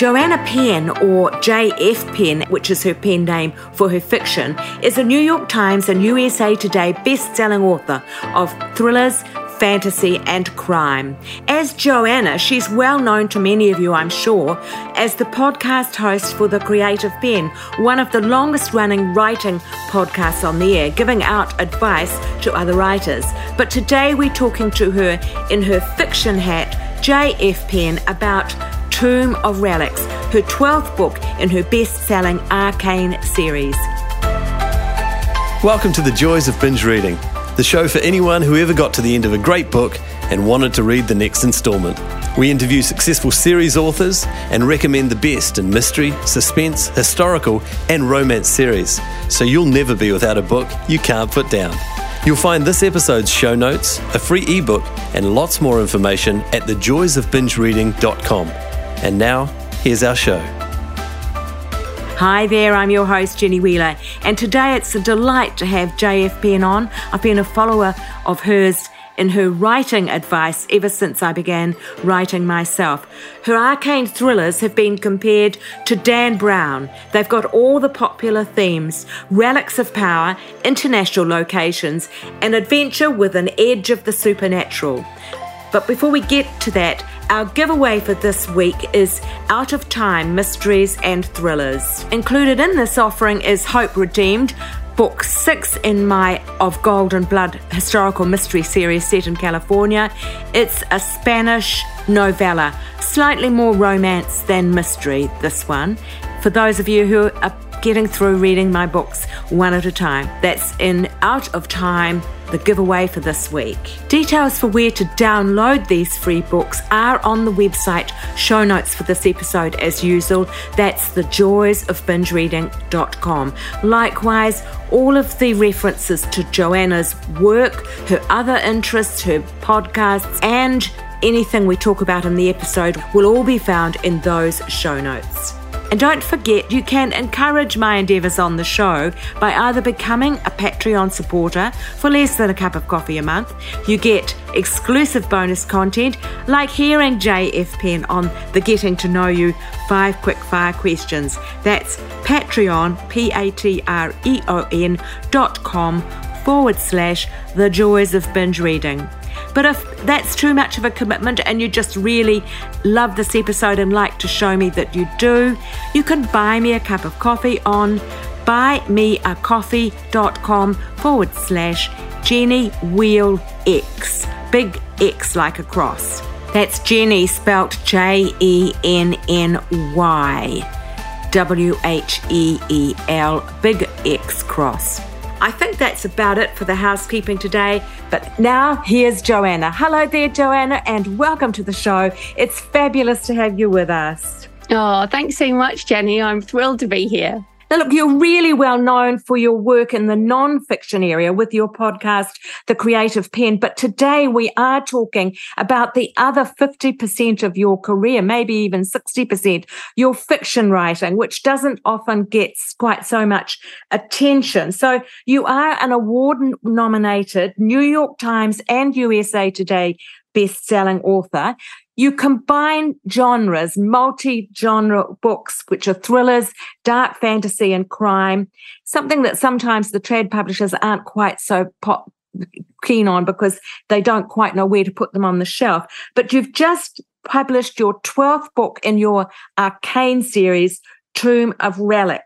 Joanna Penn, or J.F. Penn, which is her pen name for her fiction, is a New York Times and USA Today best-selling author of thrillers, fantasy, and crime. As Joanna, she's well known to many of you, I'm sure, as the podcast host for The Creative Pen, one of the longest running writing podcasts on the air, giving out advice to other writers. But today we're talking to her in her fiction hat, J.F. Penn, about Tomb of Relics, her 12th book in her best selling Arkane series. Welcome to the Joys of Binge Reading, the show for anyone who ever got to the end of a great book and wanted to read the next installment. We interview successful series authors and recommend the best in mystery, suspense, historical, and romance series, so you'll never be without a book you can't put down. You'll find this episode's show notes, a free ebook, and lots more information at thejoysofbingereading.com. And now, here's our show. Hi there, I'm your host, Jenny Wheeler, and today it's a delight to have JF Penn on. I've been a follower of hers in her writing advice ever since I began writing myself. Her Arkane thrillers have been compared to Dan Brown. They've got all the popular themes relics of power, international locations, and adventure with an edge of the supernatural. But before we get to that, our giveaway for this week is Out of Time Mysteries and Thrillers. Included in this offering is Hope Redeemed, book six in my Of Gold and Blood historical mystery series set in California. It's a Spanish novella, slightly more romance than mystery, this one. For those of you who are getting through reading my books one at a time, that's in Out of Time the giveaway for this week. Details for where to download these free books are on the website show notes for this episode as usual. That's thejoysofbingereading.com. Likewise, all of the references to Joanna's work, her other interests, her podcasts, and anything we talk about in the episode will all be found in those show notes. And don't forget, you can encourage my endeavours on the show by either becoming a Patreon supporter for less than a cup of coffee a month. You get exclusive bonus content like hearing JF Penn on the Getting to Know You five quick fire questions. That's Patreon, P A T R E O N dot com forward slash the joys of binge reading. But if that's too much of a commitment and you just really love this episode and like to show me that you do, you can buy me a cup of coffee on buymeacoffee.com forward slash Jenny Wheel X. Big X like a cross. That's Jenny spelt J E N N Y W H E E L, big X cross. I think that's about it for the housekeeping today. But now here's Joanna. Hello there, Joanna, and welcome to the show. It's fabulous to have you with us. Oh, thanks so much, Jenny. I'm thrilled to be here. Now, look, you're really well known for your work in the non-fiction area with your podcast, The Creative Pen. But today we are talking about the other 50% of your career, maybe even 60%, your fiction writing, which doesn't often get quite so much attention. So you are an award nominated New York Times and USA Today best-selling author. You combine genres, multi-genre books, which are thrillers, dark fantasy, and crime, something that sometimes the trade publishers aren't quite so pop, keen on because they don't quite know where to put them on the shelf. But you've just published your 12th book in your Arkane series, Tomb of Relics.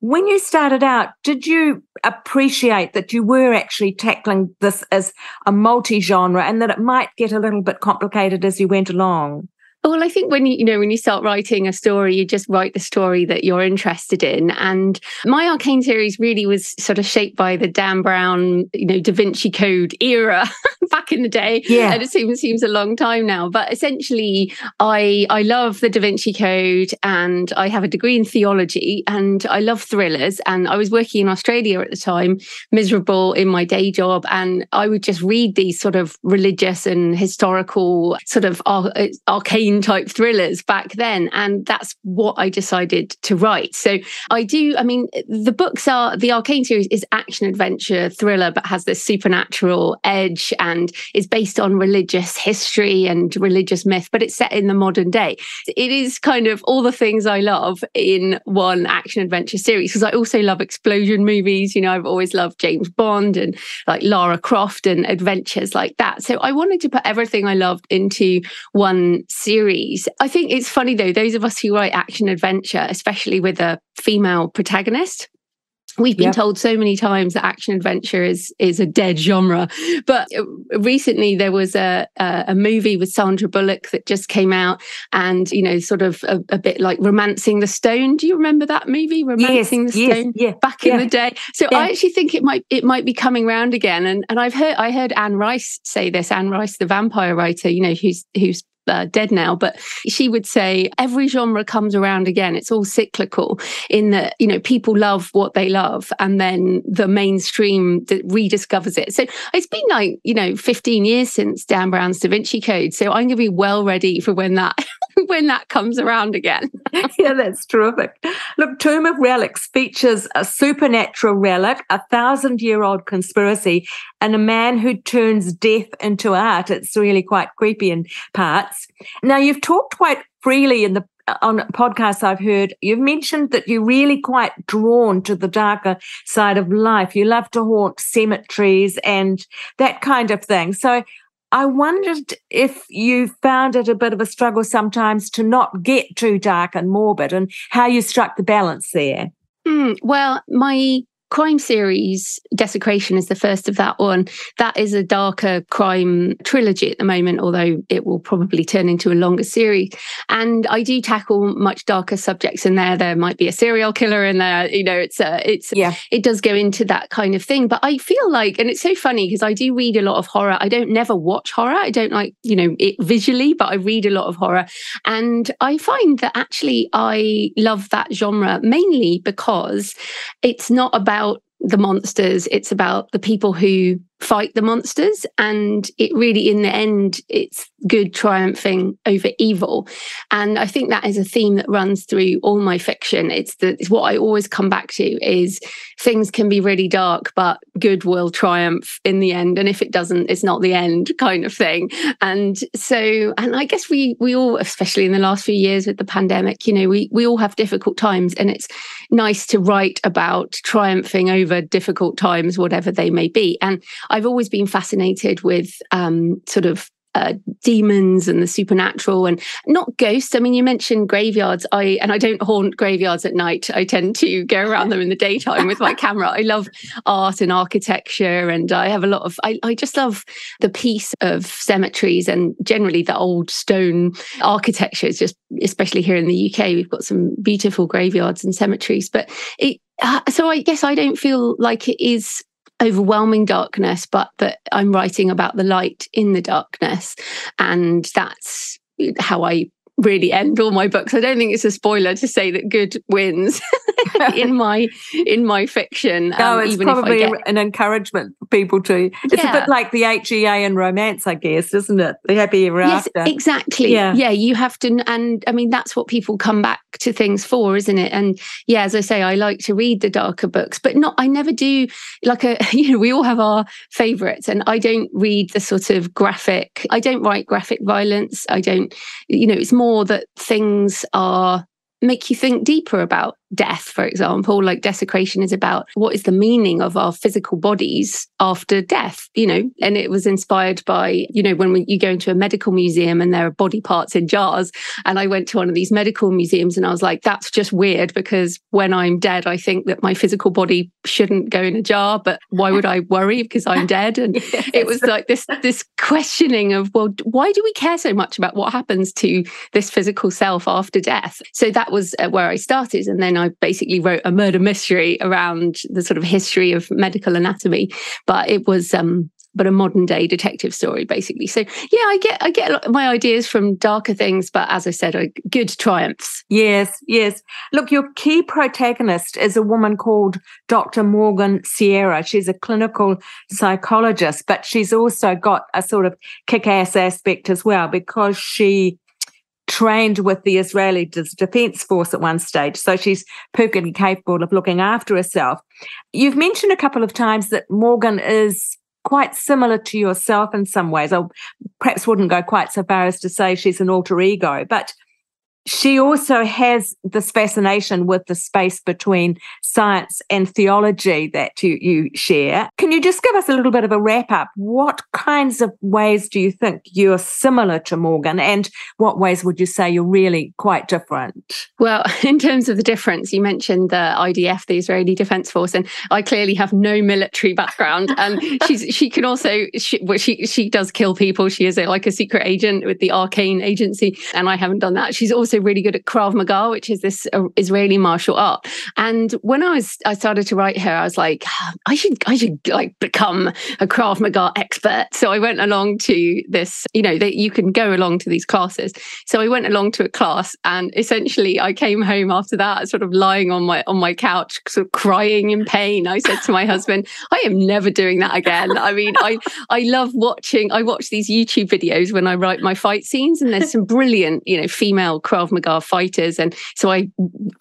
When you started out, did you appreciate that you were actually tackling this as a multi genre and that it might get a little bit complicated as you went along? Well, I think when you, you know, when you start writing a story, you just write the story that you're interested in. And my Arkane series really was sort of shaped by the Dan Brown, you know, Da Vinci Code era back in the day. Yeah. And it seems, seems a long time now. But essentially, I, I love the Da Vinci Code and I have a degree in theology and I love thrillers. And I was working in Australia at the time, miserable in my day job. And I would just read these sort of religious and historical sort of ar- uh, arcane teen type thrillers back then. And that's what I decided to write. So I do, I mean, the books are the Arkane series is action adventure thriller, but has this supernatural edge and is based on religious history and religious myth, but it's set in the modern day. It is kind of all the things I love in one action adventure series because I also love explosion movies. You know, I've always loved James Bond and like Lara Croft and adventures like that. So I wanted to put everything I loved into one series. I think it's funny though, those of us who write action adventure, especially with a female protagonist, We've been yep. told so many times that action adventure is is a dead genre, but uh, recently there was a a, a movie with Sandra Bullock that just came out, and you know, sort of a, a bit like romancing the stone. Do you remember that movie, romancing yes, the yes, stone? Yeah, back yeah. in the day. So yeah. I actually think it might it might be coming around again. And and I've heard I heard Anne Rice say this. Anne Rice, the vampire writer, you know, who's who's uh, dead now, but she would say every genre comes around again. It's all cyclical in that, you know, people love what they love and then the mainstream that rediscovers it. So it's been like, you know, 15 years since Dan Brown's Da Vinci Code. So I'm going to be well ready for when that when that comes around again. yeah, that's terrific. Look, Tomb of Relics features a supernatural relic, a thousand year old conspiracy, and a man who turns death into art. It's really quite creepy in parts. Now, you've talked quite freely in the on podcasts I've heard, you've mentioned that you're really quite drawn to the darker side of life. You love to haunt cemeteries and that kind of thing. So I wondered if you found it a bit of a struggle sometimes to not get too dark and morbid and how you struck the balance there. Mm, well, my crime series desecration is the first of that one. That is a darker crime trilogy at the moment although it will probably turn into a longer series. And i do tackle much darker subjects in there. There might be a serial killer in there you know it's a it's yeah. it does go into that kind of thing. But i feel like and it's so funny because i do read a lot of horror. I don't never watch horror. I don't like you know it visually but i read a lot of horror. And i find that actually i love that genre mainly because it's not about about the monsters, it's about the people who fight the monsters. And it really, in the end, it's good triumphing over evil. And I think that is a theme that runs through all my fiction. It's, the, it's what I always come back to is things can be really dark, but good will triumph in the end. And if it doesn't, it's not the end kind of thing. And so, and I guess we, we all, especially in the last few years with the pandemic, you know, we, we all have difficult times and it's nice to write about triumphing over difficult times, whatever they may be. And I've always been fascinated with um, sort of uh, demons and the supernatural and not ghosts. I mean, you mentioned graveyards. I and I don't haunt graveyards at night. I tend to go around them in the daytime with my camera. I love art and architecture, and I have a lot of. I, I just love the peace of cemeteries and generally the old stone architecture. Is just especially here in the UK, we've got some beautiful graveyards and cemeteries. But it uh, so I guess I don't feel like it is overwhelming darkness, but that I'm writing about the light in the darkness. And that's how I really end all my books. I don't think it's a spoiler to say that good wins in my in my fiction. No, um, it's probably get... an encouragement for people to. It's yeah. a bit like the HEA in romance, I guess, isn't it? The happy ever yes, after. Exactly. Yeah. yeah, you have to, and I mean that's what people come back to things for, isn't it? And yeah, as I say, I like to read the darker books, but not. I never do like a. You know, we all have our favourites, and I don't read the sort of graphic. I don't write graphic violence. I don't. You know, it's more more that things are make you think deeper about death, for example, like desecration is about what is the meaning of our physical bodies after death, you know, and it was inspired by, you know, when you go into a medical museum and there are body parts in jars. And I went to one of these medical museums and I was like, that's just weird because when I'm dead, I think that my physical body shouldn't go in a jar, but why would I worry because I'm dead? And yes. it was like this, this questioning of, well, why do we care so much about what happens to this physical self after death? So that was uh, where I started. And then I basically wrote a murder mystery around the sort of history of medical anatomy, but it was um, but a modern day detective story basically. So yeah i get i get my ideas from darker things but as i said good triumphs. Yes yes. Look your key protagonist is a woman called dr morgan sierra. She's a clinical psychologist but she's also got a sort of kick-ass aspect as well because she trained with the Israeli Defense Force at one stage. So she's perfectly capable of looking after herself. You've mentioned a couple of times that Morgan is quite similar to yourself in some ways. I perhaps wouldn't go quite so far as to say she's an alter ego, but she also has this fascination with the space between science and theology that you, you share. Can you just give us a little bit of a wrap up? What kinds of ways do you think you're similar to Morgan, and what ways would you say you're really quite different? Well, in terms of the difference, you mentioned the IDF, the Israeli Defense Force, and I clearly have no military background. And she's she can also she well, she she does kill people. She is a, like a secret agent with the Arkane Agency, and I haven't done that. She's also really good at Krav Maga, which is this uh, Israeli martial art. And when I was I started to write her, I was like, I should I should like become a Krav Maga expert. So I went along to this, you know, that you can go along to these classes. So I went along to a class, and essentially I came home after that, sort of lying on my on my couch, sort of crying in pain. I said to my husband, I am never doing that again. I mean, I I love watching. I watch these YouTube videos when I write my fight scenes, and there's some brilliant, you know, female Krav Maga fighters. And so I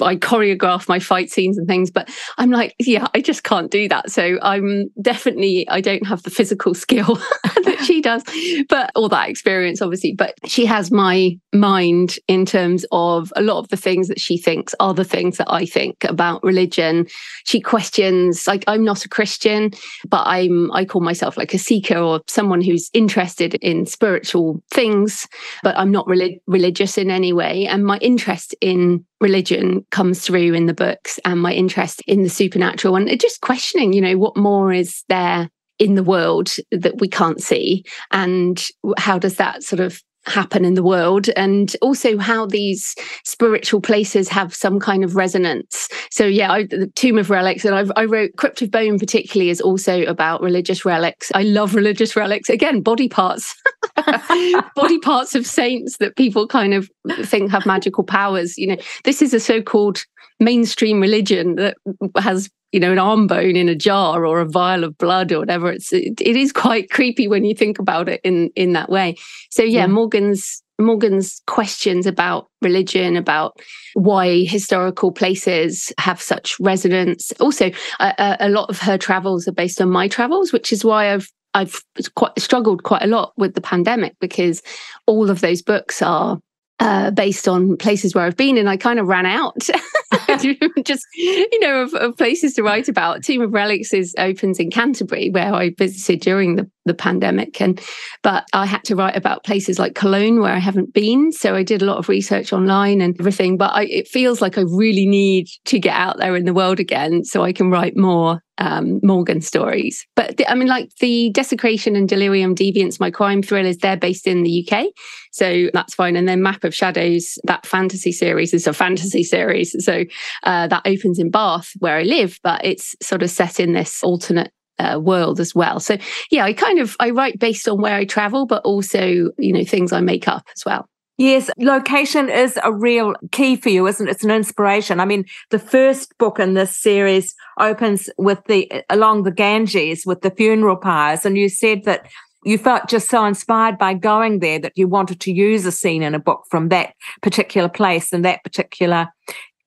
I choreograph my fight scenes and things, but I'm like, yeah, I just can't do that. So I'm definitely I don't have the physical skill that she does, but all that experience, obviously. But she has my mind in terms of a lot of the things that she thinks are the things that I think about religion. She questions, like I'm not a Christian, but I'm I call myself like a seeker or someone who's interested in spiritual things, but I'm not relig- religious in any way. And my interest in religion comes through in the books and my interest in the supernatural and just questioning, you know, what more is there in the world that we can't see? And how does that sort of happen in the world? And also how these spiritual places have some kind of resonance. So yeah I, the tomb of relics and I've, i wrote crypt of bone particularly is also about religious relics. I love religious relics. Again body parts. Body parts of saints that people kind of think have magical powers you know. This is a so-called mainstream religion that has you know an arm bone in a jar or a vial of blood or whatever. It's it, it is quite creepy when you think about it in in that way. So yeah, yeah. morgan's morgan's questions about religion about why historical places have such resonance. Also a, a lot of her travels are based on my travels which is why i've I've quite struggled quite a lot with the pandemic because all of those books are uh, based on places where I've been, and I kind of ran out, just you know, of, of, places to write about. Tomb of Relics is opens in Canterbury, where I visited during the, the pandemic, and but I had to write about places like Cologne, where I haven't been. So I did a lot of research online and everything. But I, it feels like I really need to get out there in the world again, so I can write more um, Morgan stories. But the, I mean, like the Desecration and Delirium Deviance, my crime thrillers, they're based in the UK. So that's fine. And then Map of Shadows, that fantasy series is a fantasy series. So uh, that opens in Bath, where I live, but it's sort of set in this alternate uh, world as well. So yeah, I kind of I write based on where I travel, but also you know things I make up as well. Yes, location is a real key for you, isn't it? It's an inspiration. I mean, the first book in this series opens with the along the Ganges with the funeral pyres, and you said that you felt just so inspired by going there that you wanted to use a scene in a book from that particular place and that particular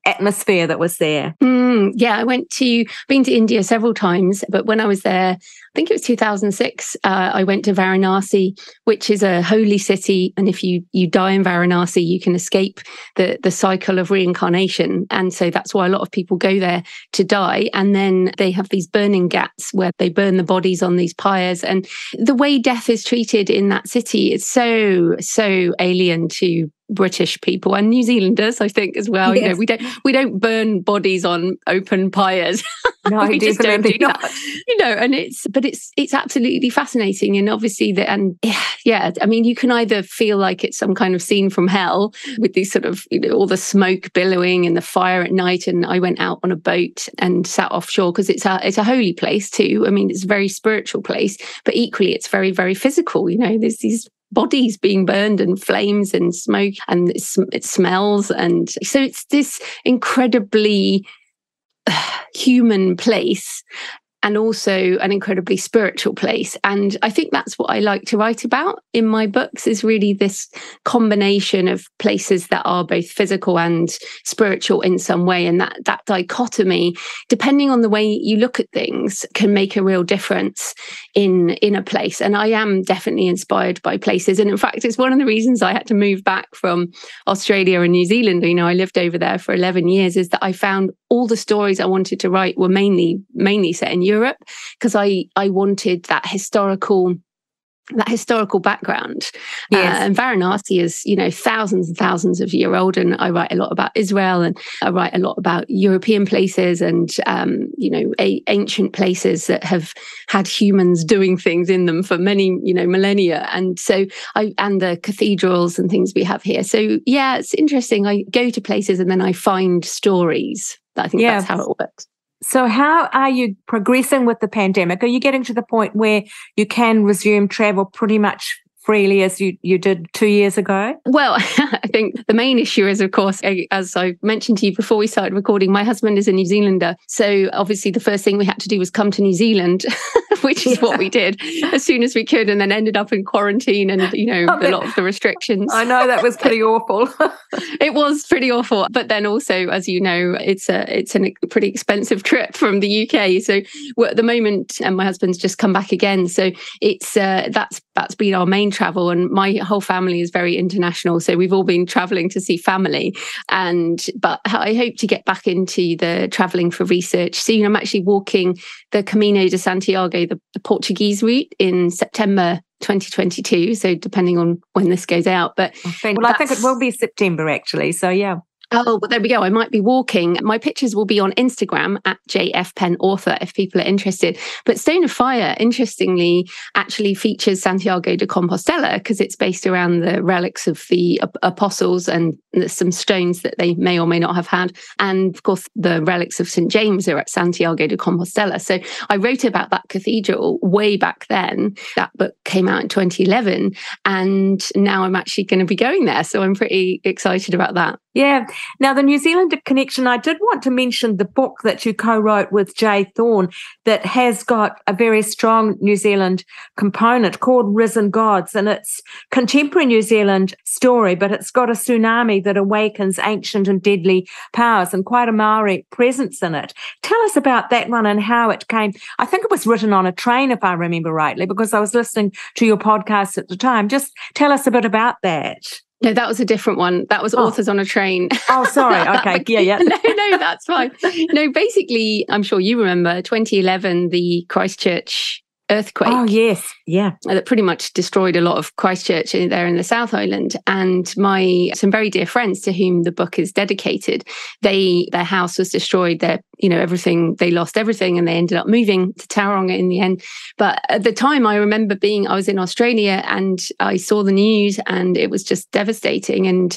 atmosphere that was there. Mm, yeah, I went to been to India several times, but when I was there, I think it was 2006. Uh, I went to Varanasi, which is a holy city, and if you you die in Varanasi, you can escape the the cycle of reincarnation, and so that's why a lot of people go there to die. And then they have these burning ghats where they burn the bodies on these pyres, and the way death is treated in that city is so so alien to British people and New Zealanders, I think, as well. Yes. You know, we don't we don't burn bodies on open pyres. No, we just don't do not. that. You know, and it's but it's it's absolutely fascinating. And obviously that and yeah, I mean you can either feel like it's some kind of scene from hell with these sort of, you know, all the smoke billowing and the fire at night. And I went out on a boat and sat offshore because it's a it's a holy place too. I mean, it's a very spiritual place, but equally it's very, very physical. You know, there's these bodies being burned and flames and smoke and it smells. And so it's this incredibly human place and also an incredibly spiritual place. And I think that's what I like to write about in my books is really this combination of places that are both physical and spiritual in some way. And that that dichotomy, depending on the way you look at things, can make a real difference in in a place. And I am definitely inspired by places. And in fact, it's one of the reasons I had to move back from Australia and New Zealand. You know, I lived over there for 11 years, is that I found all the stories I wanted to write were mainly mainly set in Europe because I I wanted that historical that historical background. Yes. Uh, and Varanasi is, you know, thousands and thousands of year old. And I write a lot about Israel and I write a lot about European places and, um, you know, a- ancient places that have had humans doing things in them for many, you know, millennia. And so I, and the cathedrals and things we have here. So yeah, it's interesting. I go to places and then I find stories. I think yeah. that's how it works. So, how are you progressing with the pandemic? Are you getting to the point where you can resume travel pretty much freely as you, you did two years ago? Well, I think the main issue is, of course, as I mentioned to you before we started recording, my husband is a New Zealander. So obviously, the first thing we had to do was come to New Zealand, which is yeah. what we did as soon as we could, and then ended up in quarantine and, you know, a lot of the restrictions. I know that was pretty awful. it was pretty awful. But then also, as you know, it's a it's a pretty expensive trip from the UK. So at the moment, and my husband's just come back again. So it's uh, that's that's been our main travel and my whole family is very international so we've all been traveling to see family. And but i hope to get back into the traveling for research soon. I'm actually walking the camino de santiago the, the portuguese route in september 2022 so depending on when this goes out but I well i think it will be september actually so yeah Oh, well, there we go. I might be walking. My pictures will be on Instagram at JF Penn Author if people are interested. But Stone of Fire, interestingly, actually features Santiago de Compostela because it's based around the relics of the apostles and some stones that they may or may not have had. And of course, the relics of St. James are at Santiago de Compostela. So I wrote about that cathedral way back then. That book came out in 2011. And now I'm actually going to be going there. So I'm pretty excited about that. Yeah. Now, the New Zealand connection, I did want to mention the book that you co wrote with J. Thorn that has got a very strong New Zealand component called Risen Gods. And it's contemporary New Zealand story, but it's got a tsunami that awakens ancient and deadly powers and quite a Maori presence in it. Tell us about that one and how it came. I think it was written on a train, if I remember rightly, because I was listening to your podcast at the time. Just tell us a bit about that. No, that was a different one. That was oh. Authors on a Train. Oh, sorry. Okay. Yeah, yeah. no, no, that's fine. No, basically, I'm sure you remember 2011, the Christchurch earthquake. Oh, yes. Yeah. Uh, that pretty much destroyed a lot of Christchurch there in the South Island. And my some very dear friends to whom the book is dedicated, they their house was destroyed, their, you know, everything, they lost everything and they ended up moving to Tauranga in the end. But at the time I remember being I was in Australia and I saw the news and it was just devastating. And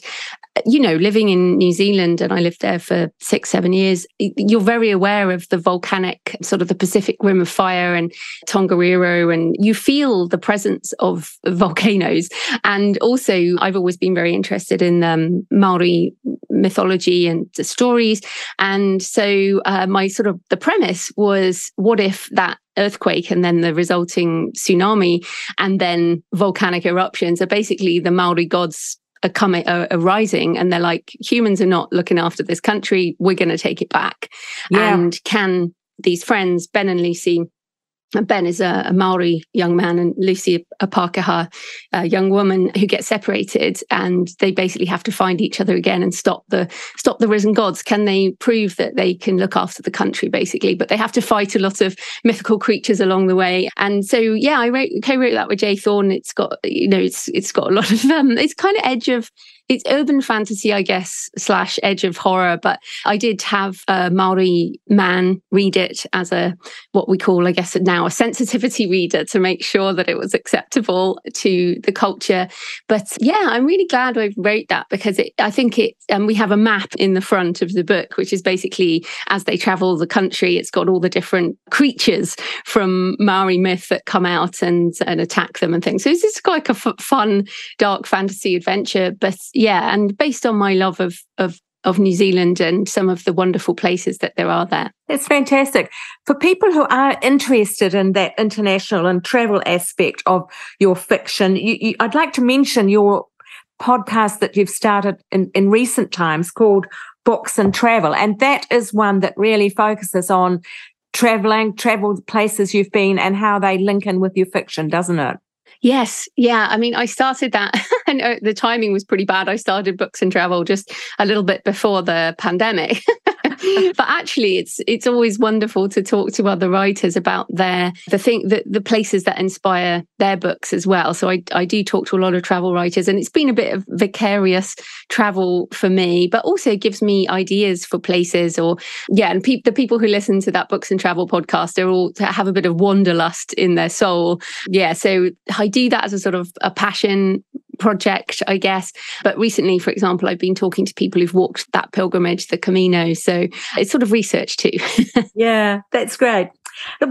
you know, living in New Zealand and I lived there for six, seven years, you're very aware of the volcanic sort of the Pacific Rim of Fire and Tongariro, and you feel the presence of volcanoes. And also, I've always been very interested in um, Maori mythology and stories. And so, uh, my sort of the premise was what if that earthquake and then the resulting tsunami and then volcanic eruptions are basically the Maori gods are coming are, are, rising and they're like humans are not looking after this country we're going to take it back yeah. and can these friends ben and lucy Ben is a, a, Maori young man and Lucy a Pākehā a young woman who get separated and they basically have to find each other again and stop the stop the risen gods. Can they prove that they can look after the country basically? But they have to fight a lot of mythical creatures along the way. And so yeah, I wrote co-wrote that with J. Thorn. It's got you know it's it's got a lot of um it's kind of edge of it's urban fantasy, I guess, slash edge of horror. But I did have a Maori man read it as a what we call, I guess, now a sensitivity reader to make sure that it was acceptable to the culture. But yeah, I'm really glad I wrote that because it, I think it, and we have a map in the front of the book, which is basically as they travel the country, it's got all the different creatures from Maori myth that come out and, and attack them and things. So it's just like a f- fun, dark fantasy adventure. But yeah, and based on my love of of of New Zealand and some of the wonderful places that there are there. It's fantastic. For people who are interested in that international and travel aspect of your fiction, you, you, I'd like to mention your podcast that you've started in, in recent times called Books and Travel. And that is one that really focuses on traveling, travel places you've been, and how they link in with your fiction, doesn't it? Yes. Yeah. I mean, I started that and the timing was pretty bad. I started books and travel just a little bit before the pandemic. but actually it's it's always wonderful to talk to other writers about their the thing that the places that inspire their books as well. So I, I do talk to a lot of travel writers and it's been a bit of vicarious travel for me, but also gives me ideas for places or yeah, and pe- the people who listen to that books and travel podcast are all have a bit of wanderlust in their soul. Yeah. So I do that as a sort of a passion project, I guess. But recently, for example, I've been talking to people who've walked that pilgrimage, the Camino. So it's sort of research too. yeah, that's great.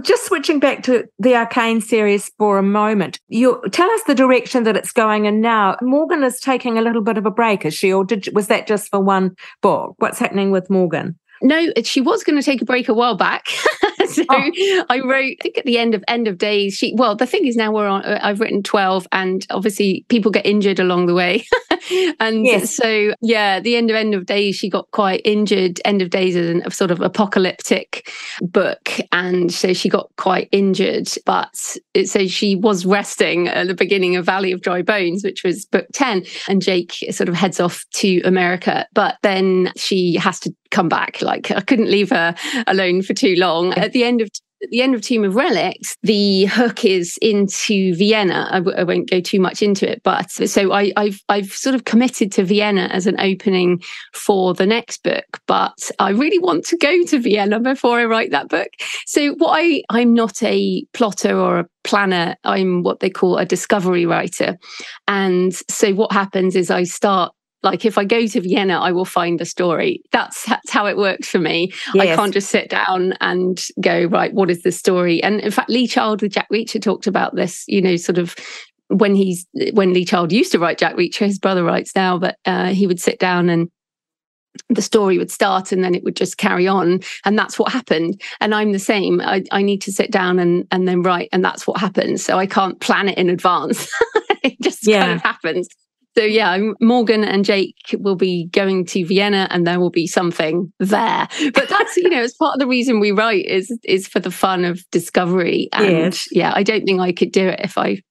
Just switching back to the Arkane series for a moment, you tell us the direction that it's going in now. Morgan is taking a little bit of a break, is she, or did, was that just for one book? What's happening with Morgan? No, she was going to take a break a while back. so oh. I wrote, I think at the end of end of days, she, well, the thing is now we're on, uh, I've written 12 and obviously people get injured along the way. and yes. so, yeah, the end of end of days, she got quite injured. End of days is a sort of apocalyptic book. And so she got quite injured, but it says she was resting at the beginning of Valley of Dry Bones, which was book 10. And Jake sort of heads off to America, but then she has to come back. Like I couldn't leave her alone for too long. At the end of at the end of Tomb of Relics, the hook is into Vienna. I w- I won't go too much into it, but so I, have I've sort of committed to Vienna as an opening for the next book. But I really want to go to Vienna before I write that book. So what I I'm not a plotter or a planner. I'm what they call a discovery writer, and so what happens is I start like if I go to Vienna, I will find a story. That's that's how it works for me. Yes. I can't just sit down and go, right, what is the story? And in fact, Lee Child with Jack Reacher talked about this, you know, sort of when he's when Lee Child used to write Jack Reacher, his brother writes now, but uh, he would sit down and the story would start and then it would just carry on and that's what happened and i'm the same i, I need to sit down and, and then write and that's what happens so i can't plan it in advance it just yeah. kind of happens so yeah, Morgan and Jake will be going to Vienna, and there will be something there. But that's you know, it's part of the reason we write is is for the fun of discovery. And yes. yeah, I don't think I could do it if I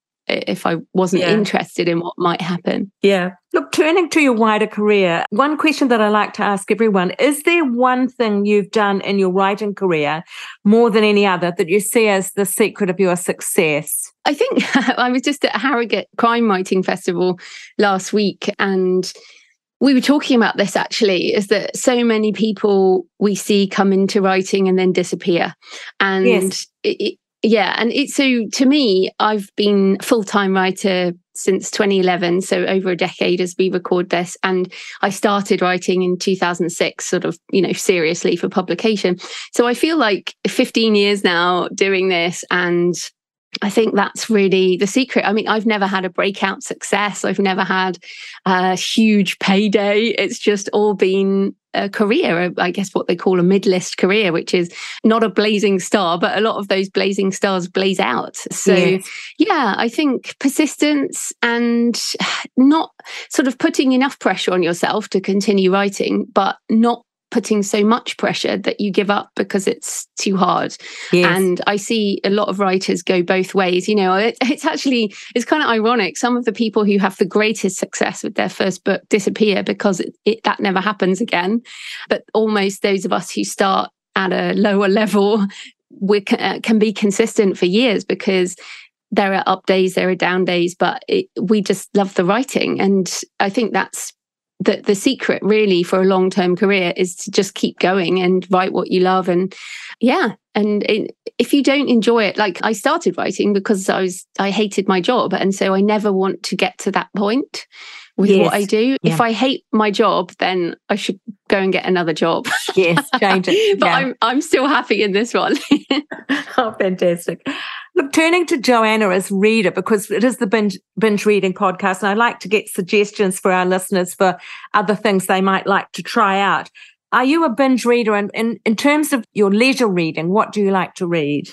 if I wasn't yeah. interested in what might happen. Yeah. Look, turning to your wider career, one question that I like to ask everyone is there one thing you've done in your writing career more than any other that you see as the secret of your success? I think I was just at Harrogate Crime Writing Festival last week and we were talking about this actually is that so many people we see come into writing and then disappear and yes. it, yeah and it, so to me i've been full-time writer since 2011 so over a decade as we record this and i started writing in 2006 sort of you know seriously for publication. So i feel like 15 years now doing this and I think that's really the secret. I mean, I've never had a breakout success. I've never had a huge payday. It's just all been a career, I guess what they call a mid-list career, which is not a blazing star, but a lot of those blazing stars blaze out. So yes. yeah, I think persistence and not sort of putting enough pressure on yourself to continue writing, but not putting so much pressure that you give up because it's too hard. Yes. And I see a lot of writers go both ways. You know, it, it's actually it's kind of ironic. Some of the people who have the greatest success with their first book disappear because it, it, that never happens again. But almost those of us who start at a lower level we uh, can be consistent for years because there are up days, there are down days, but it, we just love the writing. And I think that's the, the secret really for a long term career is to just keep going and write what you love. And yeah, and it, if you don't enjoy it, like I started writing because I was, I hated my job. And so I never want to get to that point with yes. what I do. Yeah. If I hate my job, then I should go and get another job. Yes, change it. but yeah. I'm I'm still happy in this one. oh, fantastic. Look, turning to Joanna as reader, because it is the binge, binge reading podcast, and I'd like to get suggestions for our listeners for other things they might like to try out. Are you a binge reader? And in, in terms of your leisure reading, what do you like to read?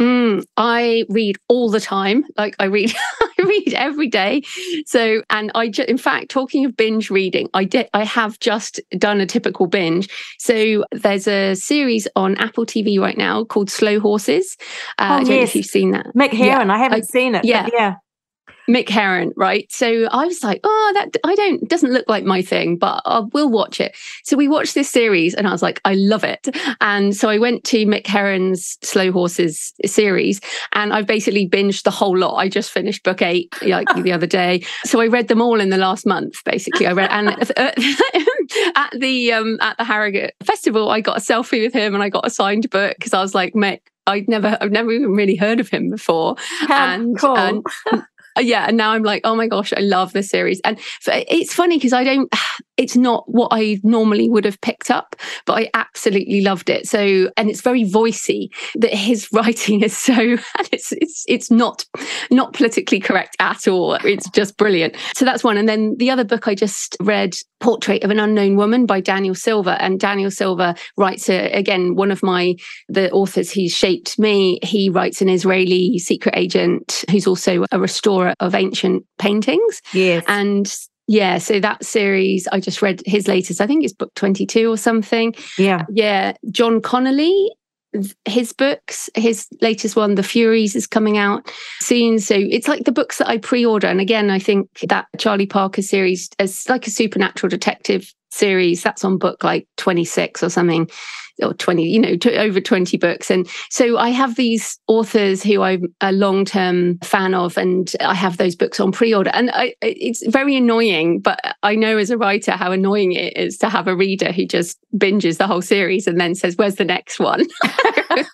Mm, I read all the time. Like I read, I read every day. So, and I, ju- in fact, talking of binge reading, I did, I have just done a typical binge. So there's a series on Apple TV right now called Slow Horses. Uh, oh, I don't yes. know if you've seen that. Mick Herron. Yeah. I haven't I, seen it. Yeah. yeah. Mick Herron, right? So I was like, oh, that I don't doesn't look like my thing, but I will watch it. So we watched this series, and I was like, I love it. And so I went to Mick Herron's Slow Horses series, and I've basically binged the whole lot. I just finished book eight like the other day, so I read them all in the last month. Basically, I read and. at the um at the Harrogate Festival, I got a selfie with him and I got a signed book because I was like, Mick, I'd never, I've never even really heard of him before. How and, cool. and uh, Uh, yeah and now i'm like oh my gosh i love this series. And it's funny because i don't it's not what i normally would have picked up but i absolutely loved it. So and it's very voicey that his writing is so and it's it's it's not not politically correct at all. It's just brilliant. So that's one. And then the other book i just read portrait of an unknown woman by daniel silva. And daniel silva writes a, again one of my the authors he's shaped me. He writes an israeli secret agent who's also a restorer of ancient paintings. Yes. And yeah, so that series, I just read his latest, I think it's book 22 or something. Yeah. Yeah. John Connolly, his books, his latest one, The Furies, is coming out soon. So it's like the books that I pre order. And again, I think that Charlie Parker series is like a supernatural detective series that's on book like 26 or something or 20 you know over 20 books. And so i have these authors who i'm a long-term fan of and i have those books on pre-order. And I, it's very annoying but i know as a writer how annoying it is to have a reader who just binges the whole series and then says where's the next one?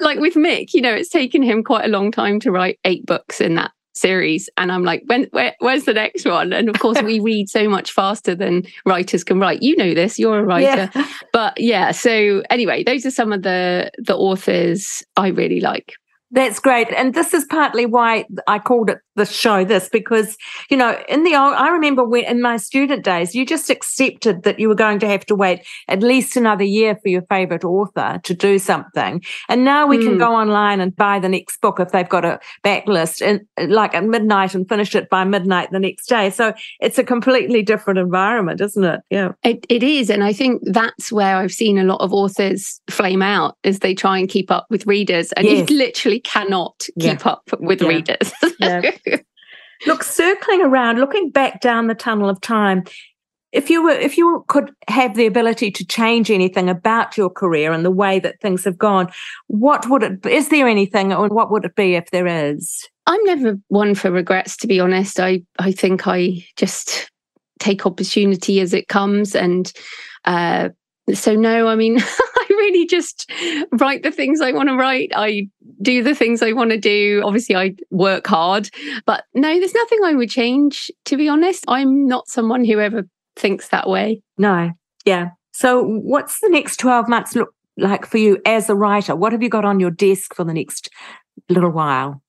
Like with mick you know it's taken him quite a long time to write eight books in that series and i'm like when where, where's the next one and of course we read so much faster than writers can write you know this you're a writer yeah. but yeah so anyway those are some of the the authors i really like that's great. And this is partly why I called it the show this, because, you know, in the old, I remember when in my student days, you just accepted that you were going to have to wait at least another year for your favorite author to do something. And now we mm. can hmm. go online and buy the next book if they've got a backlist and like at midnight and finish it by midnight the next day. So it's a completely different environment, isn't it? Yeah. It, it is. And I think that's where I've seen a lot of authors flame out as they try and keep up with readers. And yes. you literally cannot keep yeah. up with yeah. readers. yeah. Look, circling around, looking back down the tunnel of time, if you were if you could have the ability to change anything about your career and the way that things have gone, what would it is there anything or what would it be if there is? I'm never one for regrets to be honest. I I think I just take opportunity as it comes and uh so no, I mean really just write the things I want to write. I do the things I want to do. Obviously, I work hard, but no, there's nothing I would change, to be honest. I'm not someone who ever thinks that way. No. Yeah. So, what's the next 12 months look like for you as a writer? What have you got on your desk for the next little while?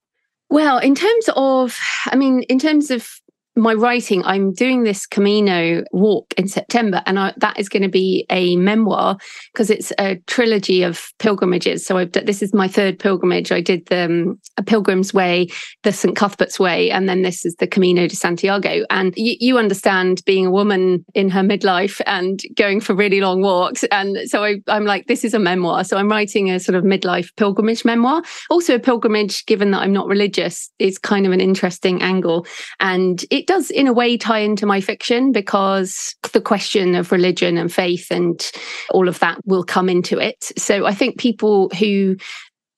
Well, in terms of, I mean, in terms of my writing, I'm doing this Camino walk in September, and I, that is going to be a memoir because it's a trilogy of pilgrimages. So I've, this is my third pilgrimage. I did the um, Pilgrim's Way, the St. Cuthbert's Way, and then this is the Camino de Santiago. And y- you understand being a woman in her midlife and going for really long walks. And so I, I'm like, this is a memoir. So I'm writing a sort of midlife pilgrimage memoir. Also, a pilgrimage, given that I'm not religious, is kind of an interesting angle. And it it does, in a way, tie into my fiction because the question of religion and faith and all of that will come into it. So I think people who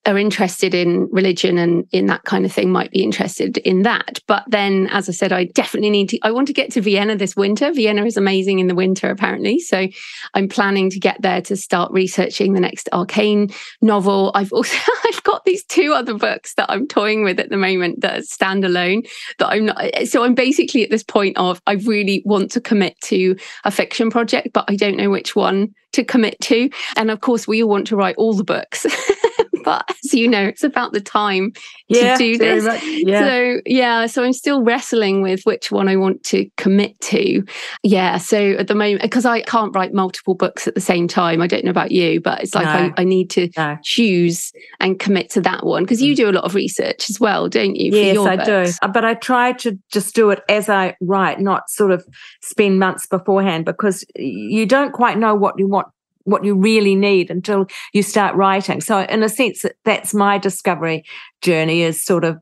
are interested in religion and in that kind of thing might be interested in that. But then, as I said, I definitely need to, I want to get to Vienna this winter. Vienna is amazing in the winter, apparently. So I'm planning to get there to start researching the next Arkane novel. I've also, I've got these two other books that I'm toying with at the moment that are standalone that I'm not, so I'm basically at this point of, I really want to commit to a fiction project, but I don't know which one to commit to. And of course, we all want to write all the books. but as you know, it's about the time yeah, to do this. Yeah. So yeah, so I'm still wrestling with which one I want to commit to. Yeah. So at the moment, because I can't write multiple books at the same time. I don't know about you, but it's like no. I, I, need to no. choose and commit to that one because you mm. do a lot of research as well, don't you? Yes, I books? do. But I try to just do it as I write, not sort of spend months beforehand because you don't quite know what you want what you really need until you start writing. So in a sense that's my discovery journey is sort of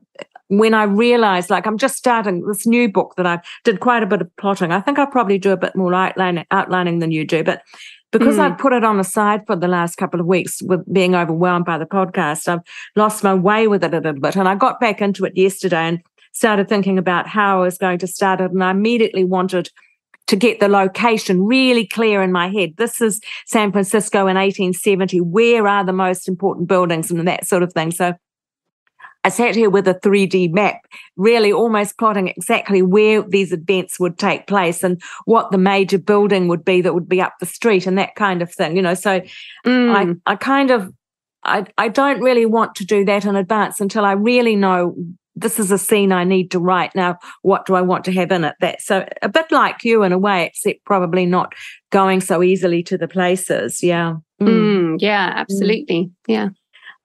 when I realized like I'm just starting this new book that I did quite a bit of plotting. I think I'll probably do a bit more outlining, outlining than you do, but because mm. I've put it on the side for the last couple of weeks with being overwhelmed by the podcast, I've lost my way with it a little bit. And I got back into it yesterday and started thinking about how I was going to start it. And I immediately wanted to get the location really clear in my head. This is San Francisco in 1870. Where are the most important buildings and that sort of thing? So I sat here with a 3D map, really almost plotting exactly where these events would take place and what the major building would be that would be up the street and that kind of thing, you know. So mm. I, I kind of I, I don't really want to do that in advance until I really know this is a scene I need to write. Now, what do I want to have in it? That so a bit like you in a way, except probably not going so easily to the places. Yeah. Mm. Mm, yeah, absolutely. Mm. Yeah.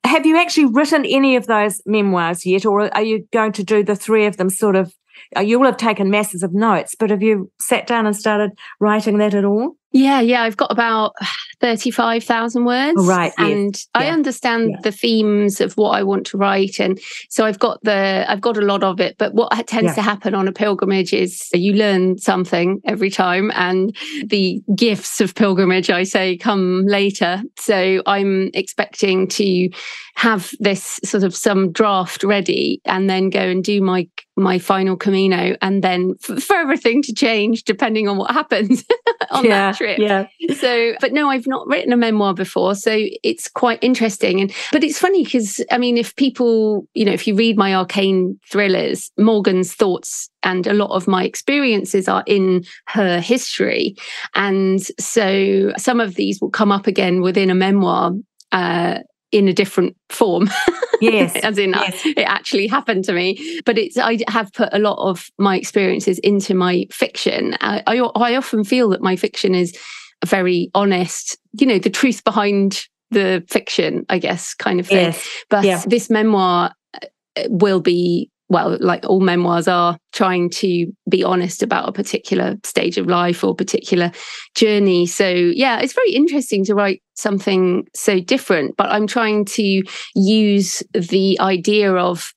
Have you actually written any of those memoirs yet, or are you going to do the three of them sort of? You will have taken masses of notes, but have you sat down and started writing that at all? Yeah, yeah, I've got about 35,000 words. Oh, right. And yes. I understand yeah. the themes of what I want to write. And so I've got the, I've got a lot of it. But what tends yeah. to happen on a pilgrimage is you learn something every time. And the gifts of pilgrimage, I say, come later. So I'm expecting to have this sort of some draft ready and then go and do my my final Camino and then f- for everything to change depending on what happens on yeah, that trip. Yeah. So, but no, I've not written a memoir before, so it's quite interesting. And but it's funny because I mean, if people, you know, if you read my Arkane thrillers, Morgan's thoughts and a lot of my experiences are in her history, and so some of these will come up again within a memoir. Uh, in a different form. Yes. As in, yes. it actually happened to me. But it's, I have put a lot of my experiences into my fiction. I, I, I often feel that my fiction is very honest, you know, the truth behind the fiction, I guess, kind of thing. Yes. But yeah. this memoir uh, will be well, like all memoirs are, trying to be honest about a particular stage of life or particular journey. So, yeah, it's very interesting to write something so different, but I'm trying to use the idea of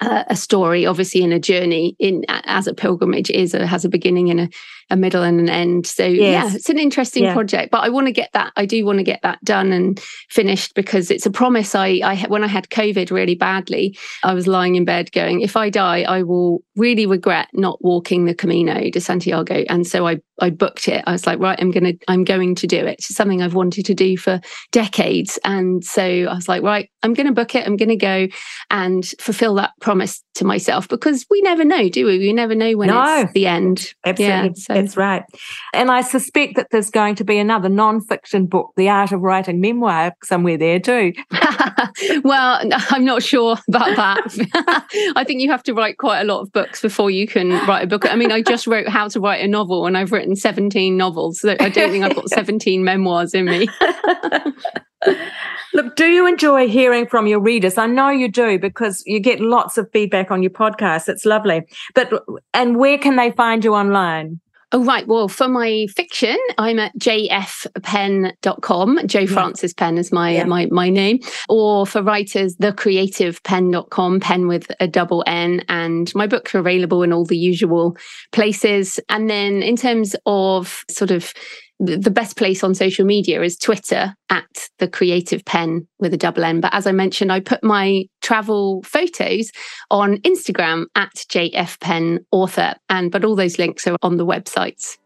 uh, a story, obviously, in a journey, in as a pilgrimage is a, has a beginning and a a middle and an end. So yes. yeah, it's an interesting yeah. project, but I want to get that. I do want to get that done and finished because it's a promise. I, I when I had COVID really badly, I was lying in bed going, if I die, I will really regret not walking the Camino de Santiago. And so I I booked it. I was like, right, I'm gonna I'm going to do it. It's something I've wanted to do for decades. And so I was like, right, I'm gonna book it. I'm gonna go and fulfill that promise to myself because we never know, do we? We never know when no, it's the end. Absolutely. Yeah, so that's right. And I suspect that there's going to be another non-fiction book, The Art of Writing Memoir, somewhere there too. well, I'm not sure about that. I think you have to write quite a lot of books before you can write a book. I mean, I just wrote How to Write a Novel and I've written 17 novels. So I don't think I've got 17 memoirs in me. Look, do you enjoy hearing from your readers? I know you do because you get lots of feedback on your podcast. It's lovely. But and where can they find you online? Oh, right. Well, for my fiction, I'm at jfpenn.com. Jo Francis Penn is my, yeah. my, my name. Or for writers, thecreativepenn.com, pen with a double N. And my books are available in all the usual places. And then in terms of sort of the best place on social media is Twitter at the creative pen with a double N. But as I mentioned, I put my travel photos on Instagram at JF Penn author. And but all those links are on the websites.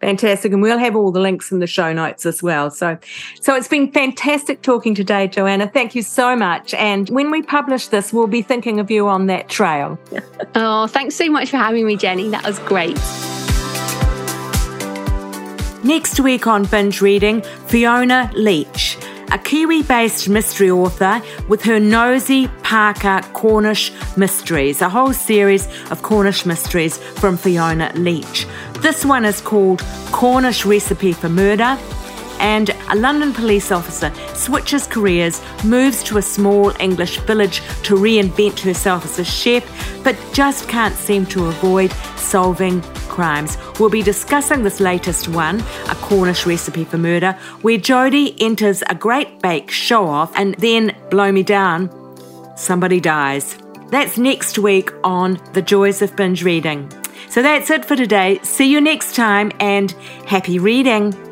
Fantastic. And we'll have all the links in the show notes as well. So so it's been fantastic talking today, Joanna. Thank you so much. And when we publish this, we'll be thinking of you on that trail. oh, thanks so much for having me, Jenny. That was great. Next week on Binge Reading, Fiona Leitch. a Kiwi based mystery author with her Nosy Parker Cornish Mysteries, a whole series of Cornish mysteries from Fiona Leitch. This one is called Cornish Recipe for Murder and a London police officer switches careers, moves to a small English village to reinvent herself as a chef, but just can't seem to avoid solving crimes. We'll be discussing this latest one, A Cornish Recipe for Murder, where Jodie enters a great bake show off and then, blow me down, somebody dies. That's next week on The Joys of Binge Reading. So that's it for today. See you next time and happy reading.